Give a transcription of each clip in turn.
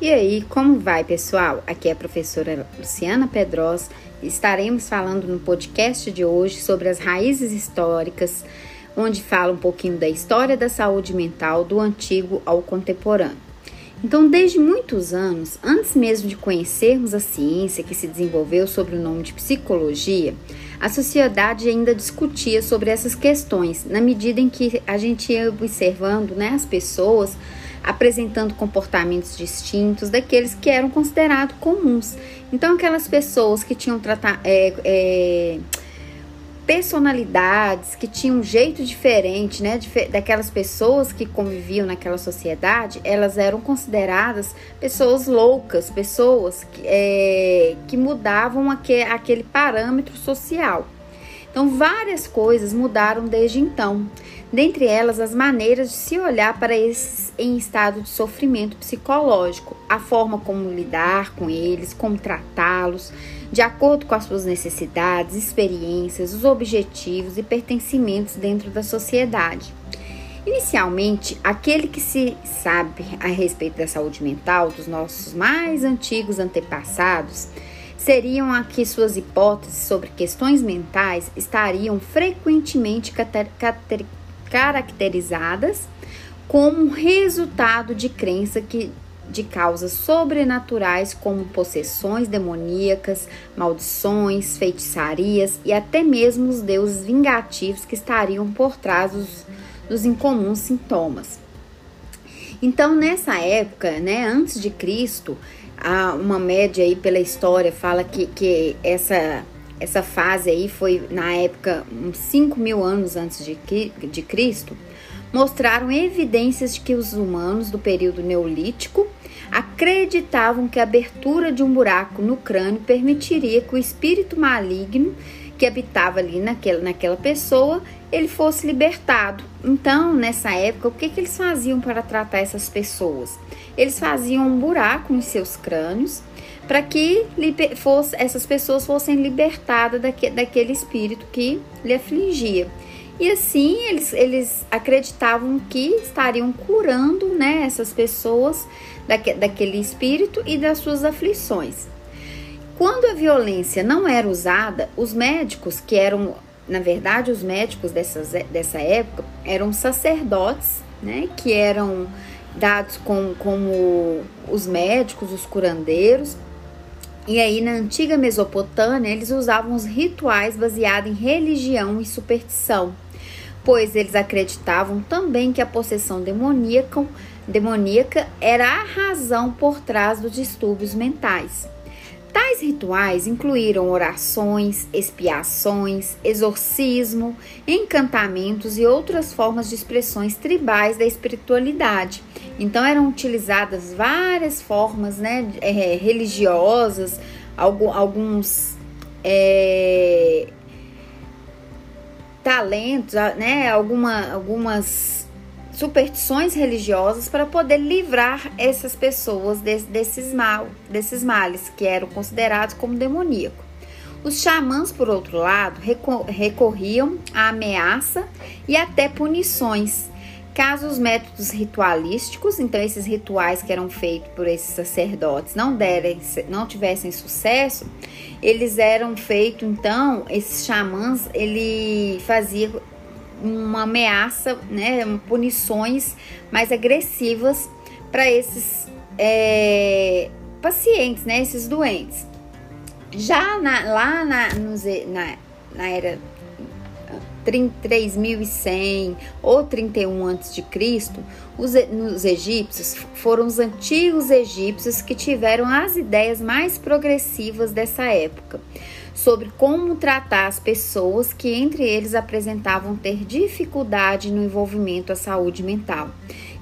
E aí, como vai, pessoal? Aqui é a professora Luciana Pedrosa. Estaremos falando no podcast de hoje sobre as raízes históricas, onde fala um pouquinho da história da saúde mental do antigo ao contemporâneo. Então, desde muitos anos, antes mesmo de conhecermos a ciência que se desenvolveu sob o nome de psicologia, a sociedade ainda discutia sobre essas questões, na medida em que a gente ia observando né, as pessoas apresentando comportamentos distintos daqueles que eram considerados comuns. Então, aquelas pessoas que tinham é, é, personalidades, que tinham um jeito diferente, né, daquelas pessoas que conviviam naquela sociedade, elas eram consideradas pessoas loucas, pessoas que, é, que mudavam aquele parâmetro social. Então, várias coisas mudaram desde então dentre elas as maneiras de se olhar para esses em estado de sofrimento psicológico, a forma como lidar com eles, como tratá-los, de acordo com as suas necessidades, experiências, os objetivos e pertencimentos dentro da sociedade. Inicialmente, aquele que se sabe a respeito da saúde mental dos nossos mais antigos antepassados seriam a que suas hipóteses sobre questões mentais estariam frequentemente caracterizadas como resultado de crença que de causas sobrenaturais como possessões demoníacas, maldições, feitiçarias e até mesmo os deuses vingativos que estariam por trás dos, dos incomuns sintomas. Então, nessa época, né, antes de Cristo, uma média aí pela história fala que, que essa, essa fase aí foi na época uns 5 mil anos antes de, de Cristo, mostraram evidências de que os humanos do período neolítico acreditavam que a abertura de um buraco no crânio permitiria que o espírito maligno que habitava ali naquela, naquela pessoa ele fosse libertado. Então, nessa época, o que, que eles faziam para tratar essas pessoas? Eles faziam um buraco nos seus crânios para que fosse, essas pessoas fossem libertadas daque, daquele espírito que lhe afligia. E assim eles, eles acreditavam que estariam curando né, essas pessoas daque, daquele espírito e das suas aflições. Quando a violência não era usada, os médicos, que eram, na verdade, os médicos dessas, dessa época, eram sacerdotes, né, que eram dados com, como os médicos, os curandeiros. E aí, na antiga Mesopotâmia, eles usavam os rituais baseados em religião e superstição pois eles acreditavam também que a possessão demoníaca, demoníaca era a razão por trás dos distúrbios mentais. Tais rituais incluíram orações, expiações, exorcismo, encantamentos e outras formas de expressões tribais da espiritualidade. Então eram utilizadas várias formas né, é, religiosas, alguns é, talentos, né, alguma, algumas superstições religiosas para poder livrar essas pessoas de, desses mal, desses males que eram considerados como demoníacos. Os xamãs, por outro lado, recorriam à ameaça e até punições Caso os métodos ritualísticos, então esses rituais que eram feitos por esses sacerdotes, não derem, não tivessem sucesso, eles eram feitos, então, esses xamãs, ele fazia uma ameaça, né, punições mais agressivas para esses é, pacientes, né, esses doentes. Já na, lá na, na, na era 3100 ou 31 a.C., os, os egípcios foram os antigos egípcios que tiveram as ideias mais progressivas dessa época sobre como tratar as pessoas que entre eles apresentavam ter dificuldade no envolvimento à saúde mental.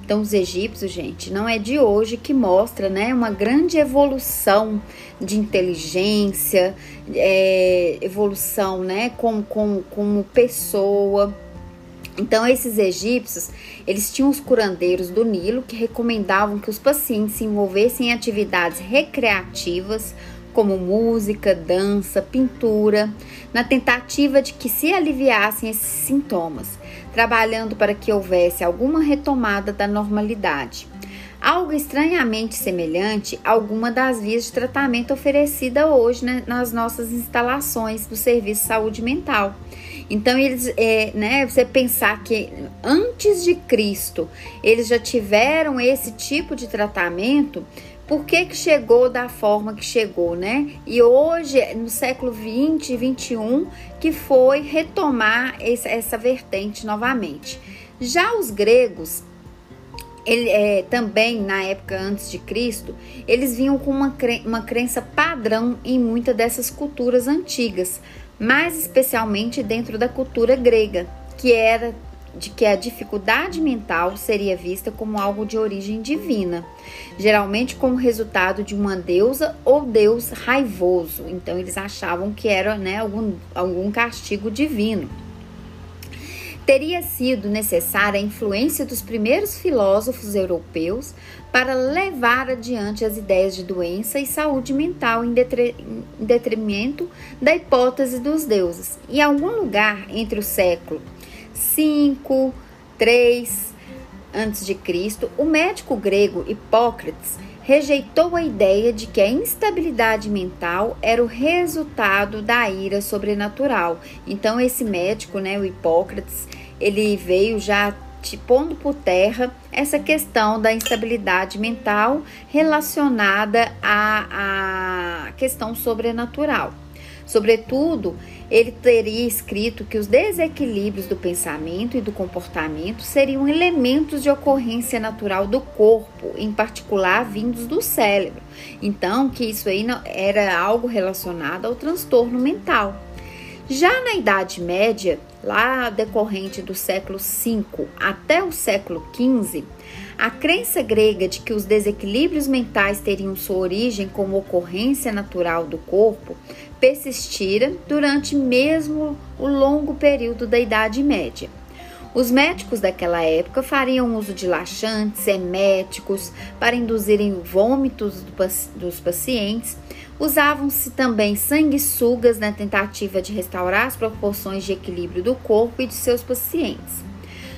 Então, os egípcios, gente, não é de hoje que mostra né, uma grande evolução de inteligência, é, evolução né, como, como, como pessoa. Então, esses egípcios, eles tinham os curandeiros do Nilo que recomendavam que os pacientes se envolvessem em atividades recreativas, como música, dança, pintura, na tentativa de que se aliviassem esses sintomas trabalhando para que houvesse alguma retomada da normalidade. algo estranhamente semelhante a alguma das vias de tratamento oferecida hoje né, nas nossas instalações do Serviço de Saúde Mental. Então, eles, é, né, você pensar que antes de Cristo eles já tiveram esse tipo de tratamento, por que, que chegou da forma que chegou, né? E hoje, no século 20 e 21, que foi retomar essa, essa vertente novamente. Já os gregos, ele, é, também na época antes de Cristo, eles vinham com uma, cre uma crença padrão em muitas dessas culturas antigas, mais especialmente dentro da cultura grega, que era de que a dificuldade mental seria vista como algo de origem divina, geralmente como resultado de uma deusa ou deus raivoso. Então eles achavam que era né, algum, algum castigo divino. Teria sido necessária a influência dos primeiros filósofos europeus para levar adiante as ideias de doença e saúde mental em, detrimento da hipótese dos deuses. Em algum lugar entre o século 5, 3 a.C., o médico grego Hipócrates rejeitou a ideia de que a instabilidade mental era o resultado da ira sobrenatural. Então esse médico, né, o Hipócrates, ele veio já te pondo por terra essa questão da instabilidade mental relacionada à, à questão sobrenatural. Sobretudo, ele teria escrito que os desequilíbrios do pensamento e do comportamento seriam elementos de ocorrência natural do corpo, em particular vindos do cérebro. Então, que isso aí era algo relacionado ao transtorno mental. Já na Idade Média, lá decorrente do século V até o século XV, a crença grega de que os desequilíbrios mentais teriam sua origem como ocorrência natural do corpo persistira durante mesmo o longo período da Idade Média. Os médicos daquela época fariam uso de laxantes, eméticos para induzirem vômitos dos pacientes. Usavam-se também sanguessugas na tentativa de restaurar as proporções de equilíbrio do corpo e de seus pacientes.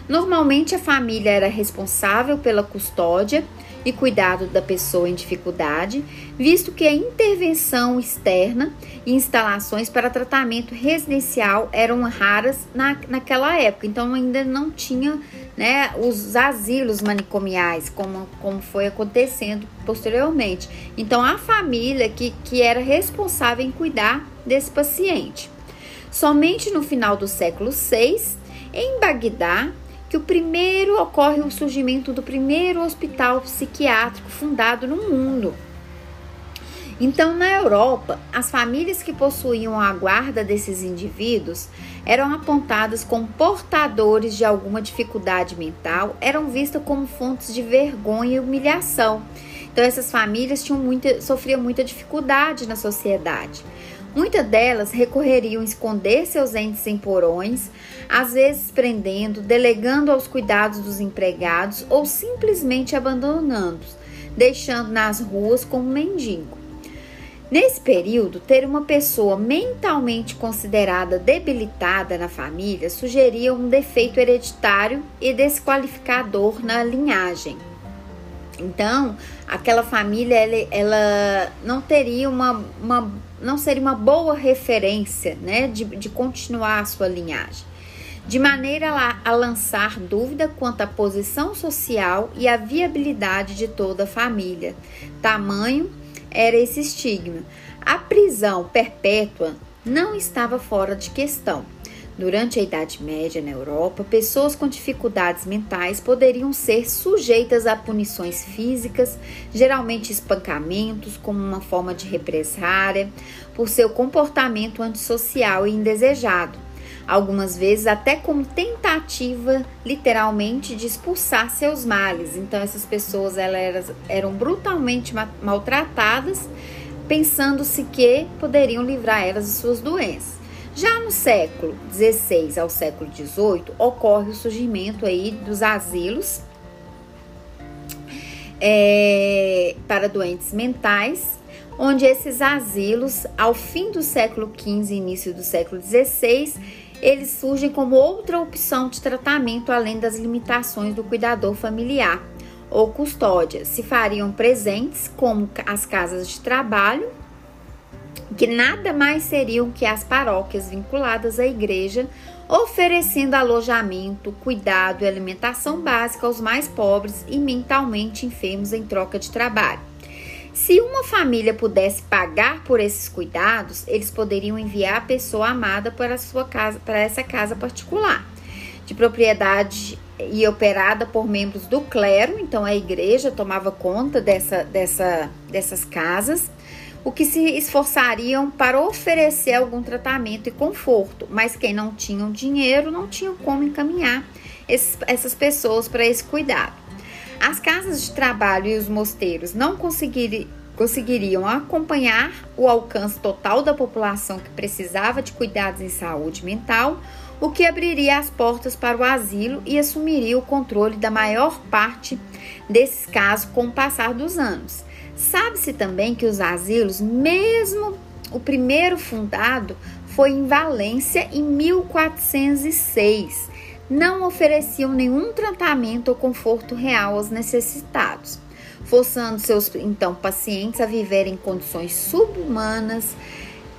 Normalmente a família era responsável pela custódia e cuidado da pessoa em dificuldade, visto que a intervenção externa e instalações para tratamento residencial eram raras na, naquela época, então ainda não tinha né, os asilos manicomiais, como, como foi acontecendo posteriormente. Então, a família que, que era responsável em cuidar desse paciente. Somente no final do século VI, em Bagdá, que o primeiro ocorre o surgimento do primeiro hospital psiquiátrico fundado no mundo. Então, na Europa, as famílias que possuíam a guarda desses indivíduos eram apontadas como portadores de alguma dificuldade mental, eram vistas como fontes de vergonha e humilhação. Então, essas famílias tinham muita, sofriam muita dificuldade na sociedade. Muitas delas recorreriam esconder seus entes em porões, às vezes prendendo, delegando aos cuidados dos empregados ou simplesmente abandonando-os, deixando nas ruas como mendigo. Nesse período, ter uma pessoa mentalmente considerada debilitada na família sugeria um defeito hereditário e desqualificador na linhagem. Então, aquela família ela, ela não teria uma, uma, não seria uma boa referência, né, de, de continuar a sua linhagem de maneira a lançar dúvida quanto à posição social e à viabilidade de toda a família. Tamanho era esse estigma. A prisão perpétua não estava fora de questão. Durante a Idade Média na Europa, pessoas com dificuldades mentais poderiam ser sujeitas a punições físicas, geralmente espancamentos, como uma forma de represária, por seu comportamento antissocial e indesejado algumas vezes até como tentativa, literalmente, de expulsar seus males. Então, essas pessoas elas eram brutalmente maltratadas, pensando-se que poderiam livrar elas de suas doenças. Já no século XVI ao século XVIII, ocorre o surgimento aí dos asilos é, para doentes mentais, onde esses asilos, ao fim do século XV e início do século XVI, eles surgem como outra opção de tratamento além das limitações do cuidador familiar. ou custódia. Se fariam presentes, como as casas de trabalho, que nada mais seriam que as paróquias vinculadas à igreja, oferecendo alojamento, cuidado e alimentação básica aos mais pobres e mentalmente enfermos em troca de trabalho. Se uma família pudesse pagar por esses cuidados, eles poderiam enviar a pessoa amada para, sua casa, para essa casa particular, de propriedade e operada por membros do clero, então a igreja tomava conta dessa, dessa, dessas casas, o que se esforçariam para oferecer algum tratamento e conforto, mas quem não tinham dinheiro não tinham como encaminhar esses, essas pessoas para esse cuidado. As casas de trabalho e os mosteiros não conseguiriam acompanhar o alcance total da população que precisava de cuidados em saúde mental, o que abriria as portas para o asilo e assumiria o controle da maior parte desses casos com o passar dos anos. Sabe-se também que os asilos, mesmo o primeiro fundado, foi em Valência em 1406 não ofereciam nenhum tratamento ou conforto real aos necessitados, forçando seus então pacientes a viver em condições subhumanas,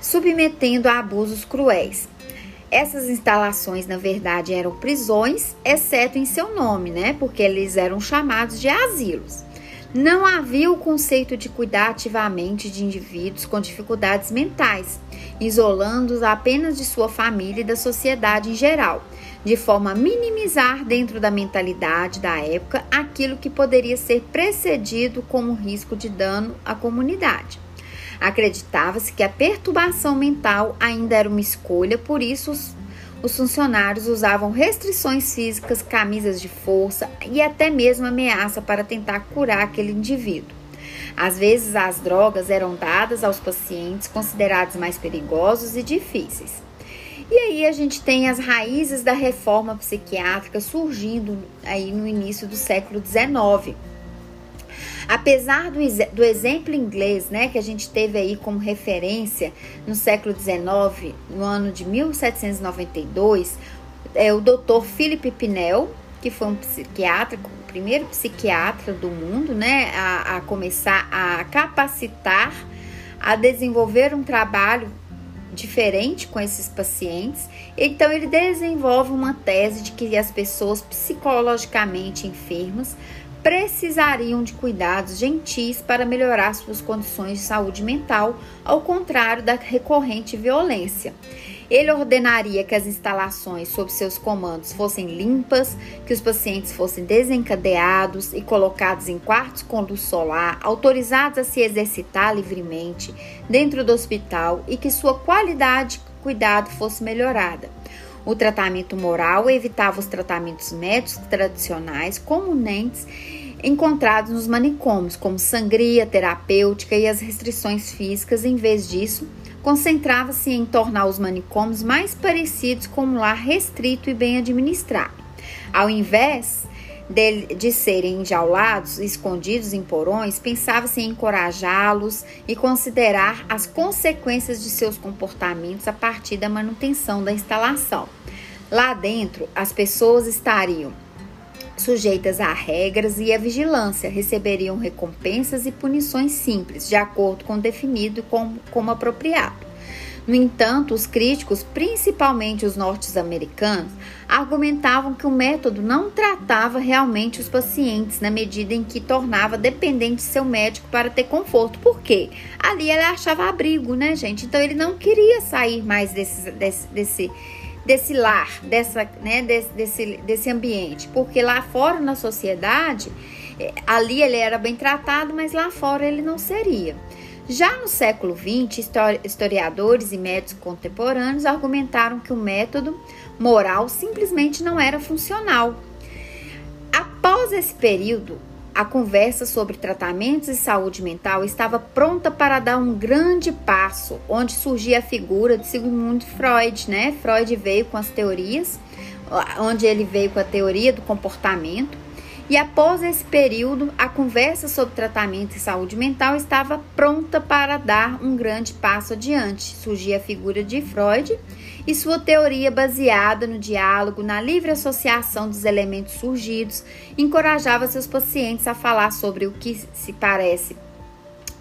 submetendo a abusos cruéis. Essas instalações, na verdade, eram prisões, exceto em seu nome, né? Porque eles eram chamados de asilos. Não havia o conceito de cuidar ativamente de indivíduos com dificuldades mentais, isolando-os apenas de sua família e da sociedade em geral de forma a minimizar dentro da mentalidade da época aquilo que poderia ser precedido como risco de dano à comunidade. Acreditava-se que a perturbação mental ainda era uma escolha, por isso os, os funcionários usavam restrições físicas, camisas de força e até mesmo ameaça para tentar curar aquele indivíduo. Às vezes, as drogas eram dadas aos pacientes considerados mais perigosos e difíceis. E aí a gente tem as raízes da reforma psiquiátrica surgindo aí no início do século XIX. Apesar do, do exemplo inglês, né, que a gente teve aí como referência no século XIX, no ano de 1792, é o Dr. Philip Pinel, que foi um psiquiatra, o primeiro psiquiatra do mundo, né, a, a começar a capacitar, a desenvolver um trabalho diferente com esses pacientes. Então, ele desenvolve uma tese de que as pessoas psicologicamente enfermas precisariam de cuidados gentis para melhorar suas condições de saúde mental, ao contrário da recorrente violência. Ele ordenaria que as instalações sob seus comandos fossem limpas, que os pacientes fossem desencadeados e colocados em quartos com luz solar, autorizados a se exercitar livremente dentro do hospital e que sua qualidade de cuidado fosse melhorada. O tratamento moral evitava os tratamentos médicos tradicionais comumente encontrados nos manicômios, como sangria terapêutica e as restrições físicas. Em vez disso, concentrava-se em tornar os manicômios mais parecidos com um lar restrito e bem administrado. Ao invés de, de serem enjaulados, escondidos em porões, pensava-se em encorajá-los e considerar as consequências de seus comportamentos a partir da manutenção da instalação. Lá dentro, as pessoas estariam sujeitas a regras e a vigilância, receberiam recompensas e punições simples, de acordo com o definido como, como apropriado. No entanto, os críticos, principalmente os norte-americanos, argumentavam que o método não tratava realmente os pacientes na medida em que tornava dependente seu médico para ter conforto. Por quê? Ali ele achava abrigo, né, gente? Então ele não queria sair mais desse, desse, desse desse lar, dessa, né, desse, desse, desse ambiente, porque lá fora na sociedade, eh, ali ele era bem tratado, mas lá fora ele não seria. Já no século XX, historiadores e médicos contemporâneos argumentaram que o método moral simplesmente não era funcional. Após esse período, a conversa sobre tratamentos e saúde mental estava pronta para dar um grande passo, onde surgia a figura de Sigmund Freud, né? Freud veio com as teorias, onde ele veio com a teoria do comportamento. E após esse período, a conversa sobre tratamento e saúde mental estava pronta para dar um grande passo adiante. Surgia a figura de Freud e sua teoria baseada no diálogo, na livre associação dos elementos surgidos, encorajava seus pacientes a falar sobre o que se parece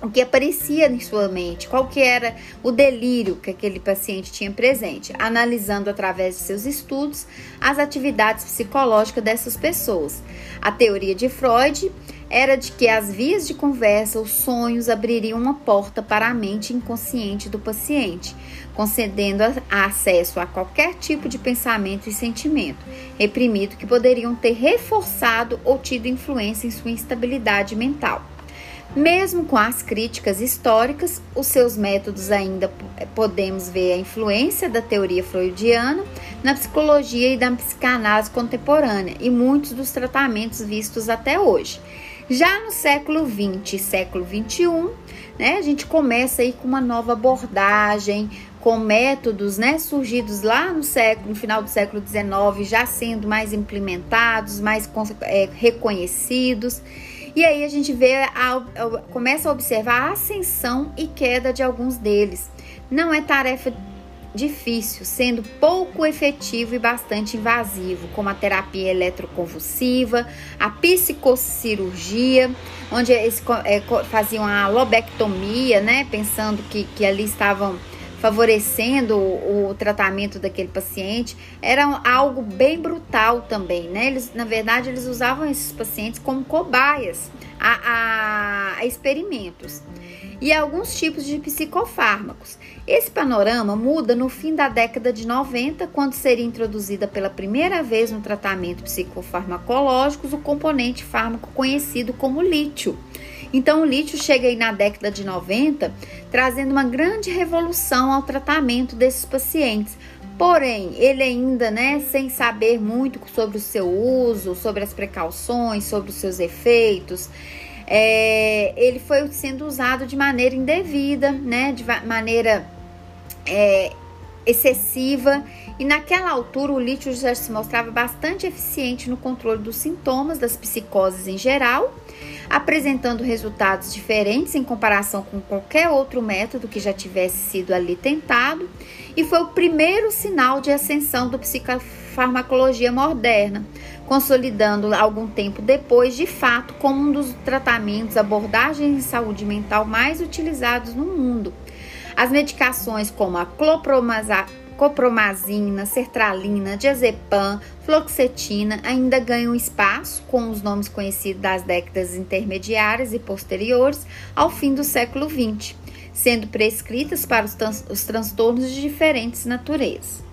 o que aparecia em sua mente, qual que era o delírio que aquele paciente tinha presente, analisando através de seus estudos as atividades psicológicas dessas pessoas. A teoria de Freud era de que as vias de conversa, os sonhos abririam uma porta para a mente inconsciente do paciente, concedendo acesso a qualquer tipo de pensamento e sentimento reprimido que poderiam ter reforçado ou tido influência em sua instabilidade mental. Mesmo com as críticas históricas, os seus métodos ainda podemos ver a influência da teoria freudiana na psicologia e da psicanálise contemporânea e muitos dos tratamentos vistos até hoje. Já no século 20 e século 21, né, a gente começa aí com uma nova abordagem, com métodos né, surgidos lá no século, no final do século 19, já sendo mais implementados, mais é, reconhecidos. E aí a gente vê, a, a, começa a observar a ascensão e queda de alguns deles. Não é tarefa difícil, sendo pouco efetivo e bastante invasivo, como a terapia eletroconvulsiva, a psicocirurgia, onde eles é, faziam a lobectomia, né, pensando que, que ali estavam favorecendo o, o, tratamento daquele paciente, era algo bem brutal também, né? Eles, na verdade, eles usavam esses pacientes como cobaias a, a, a experimentos e alguns tipos de psicofármacos. Esse panorama muda no fim da década de 90, quando seria introduzida pela primeira vez no tratamento psicofarmacológico o componente fármaco conhecido como lítio então, o lítio chega aí na década de 90, trazendo uma grande revolução ao tratamento desses pacientes. Porém, ele ainda, né, sem saber muito sobre o seu uso, sobre as precauções, sobre os seus efeitos, é, ele foi sendo usado de maneira indevida, né, de maneira é, excessiva. E naquela altura, o lítio já se mostrava bastante eficiente no controle dos sintomas das psicoses em geral apresentando resultados diferentes em comparação com qualquer outro método que já tivesse sido ali tentado, e foi o primeiro sinal de ascensão da psicofarmacologia moderna, consolidando algum tempo depois, de fato, como um dos tratamentos, abordagens de saúde mental mais utilizados no mundo. As medicações como a clopromazina copromazina, sertralina, diazepam, fluoxetina ainda ganham espaço com os nomes conhecidos das décadas intermediárias e posteriores ao fim do século XX, sendo prescritas para os, os transtornos de diferentes naturezas.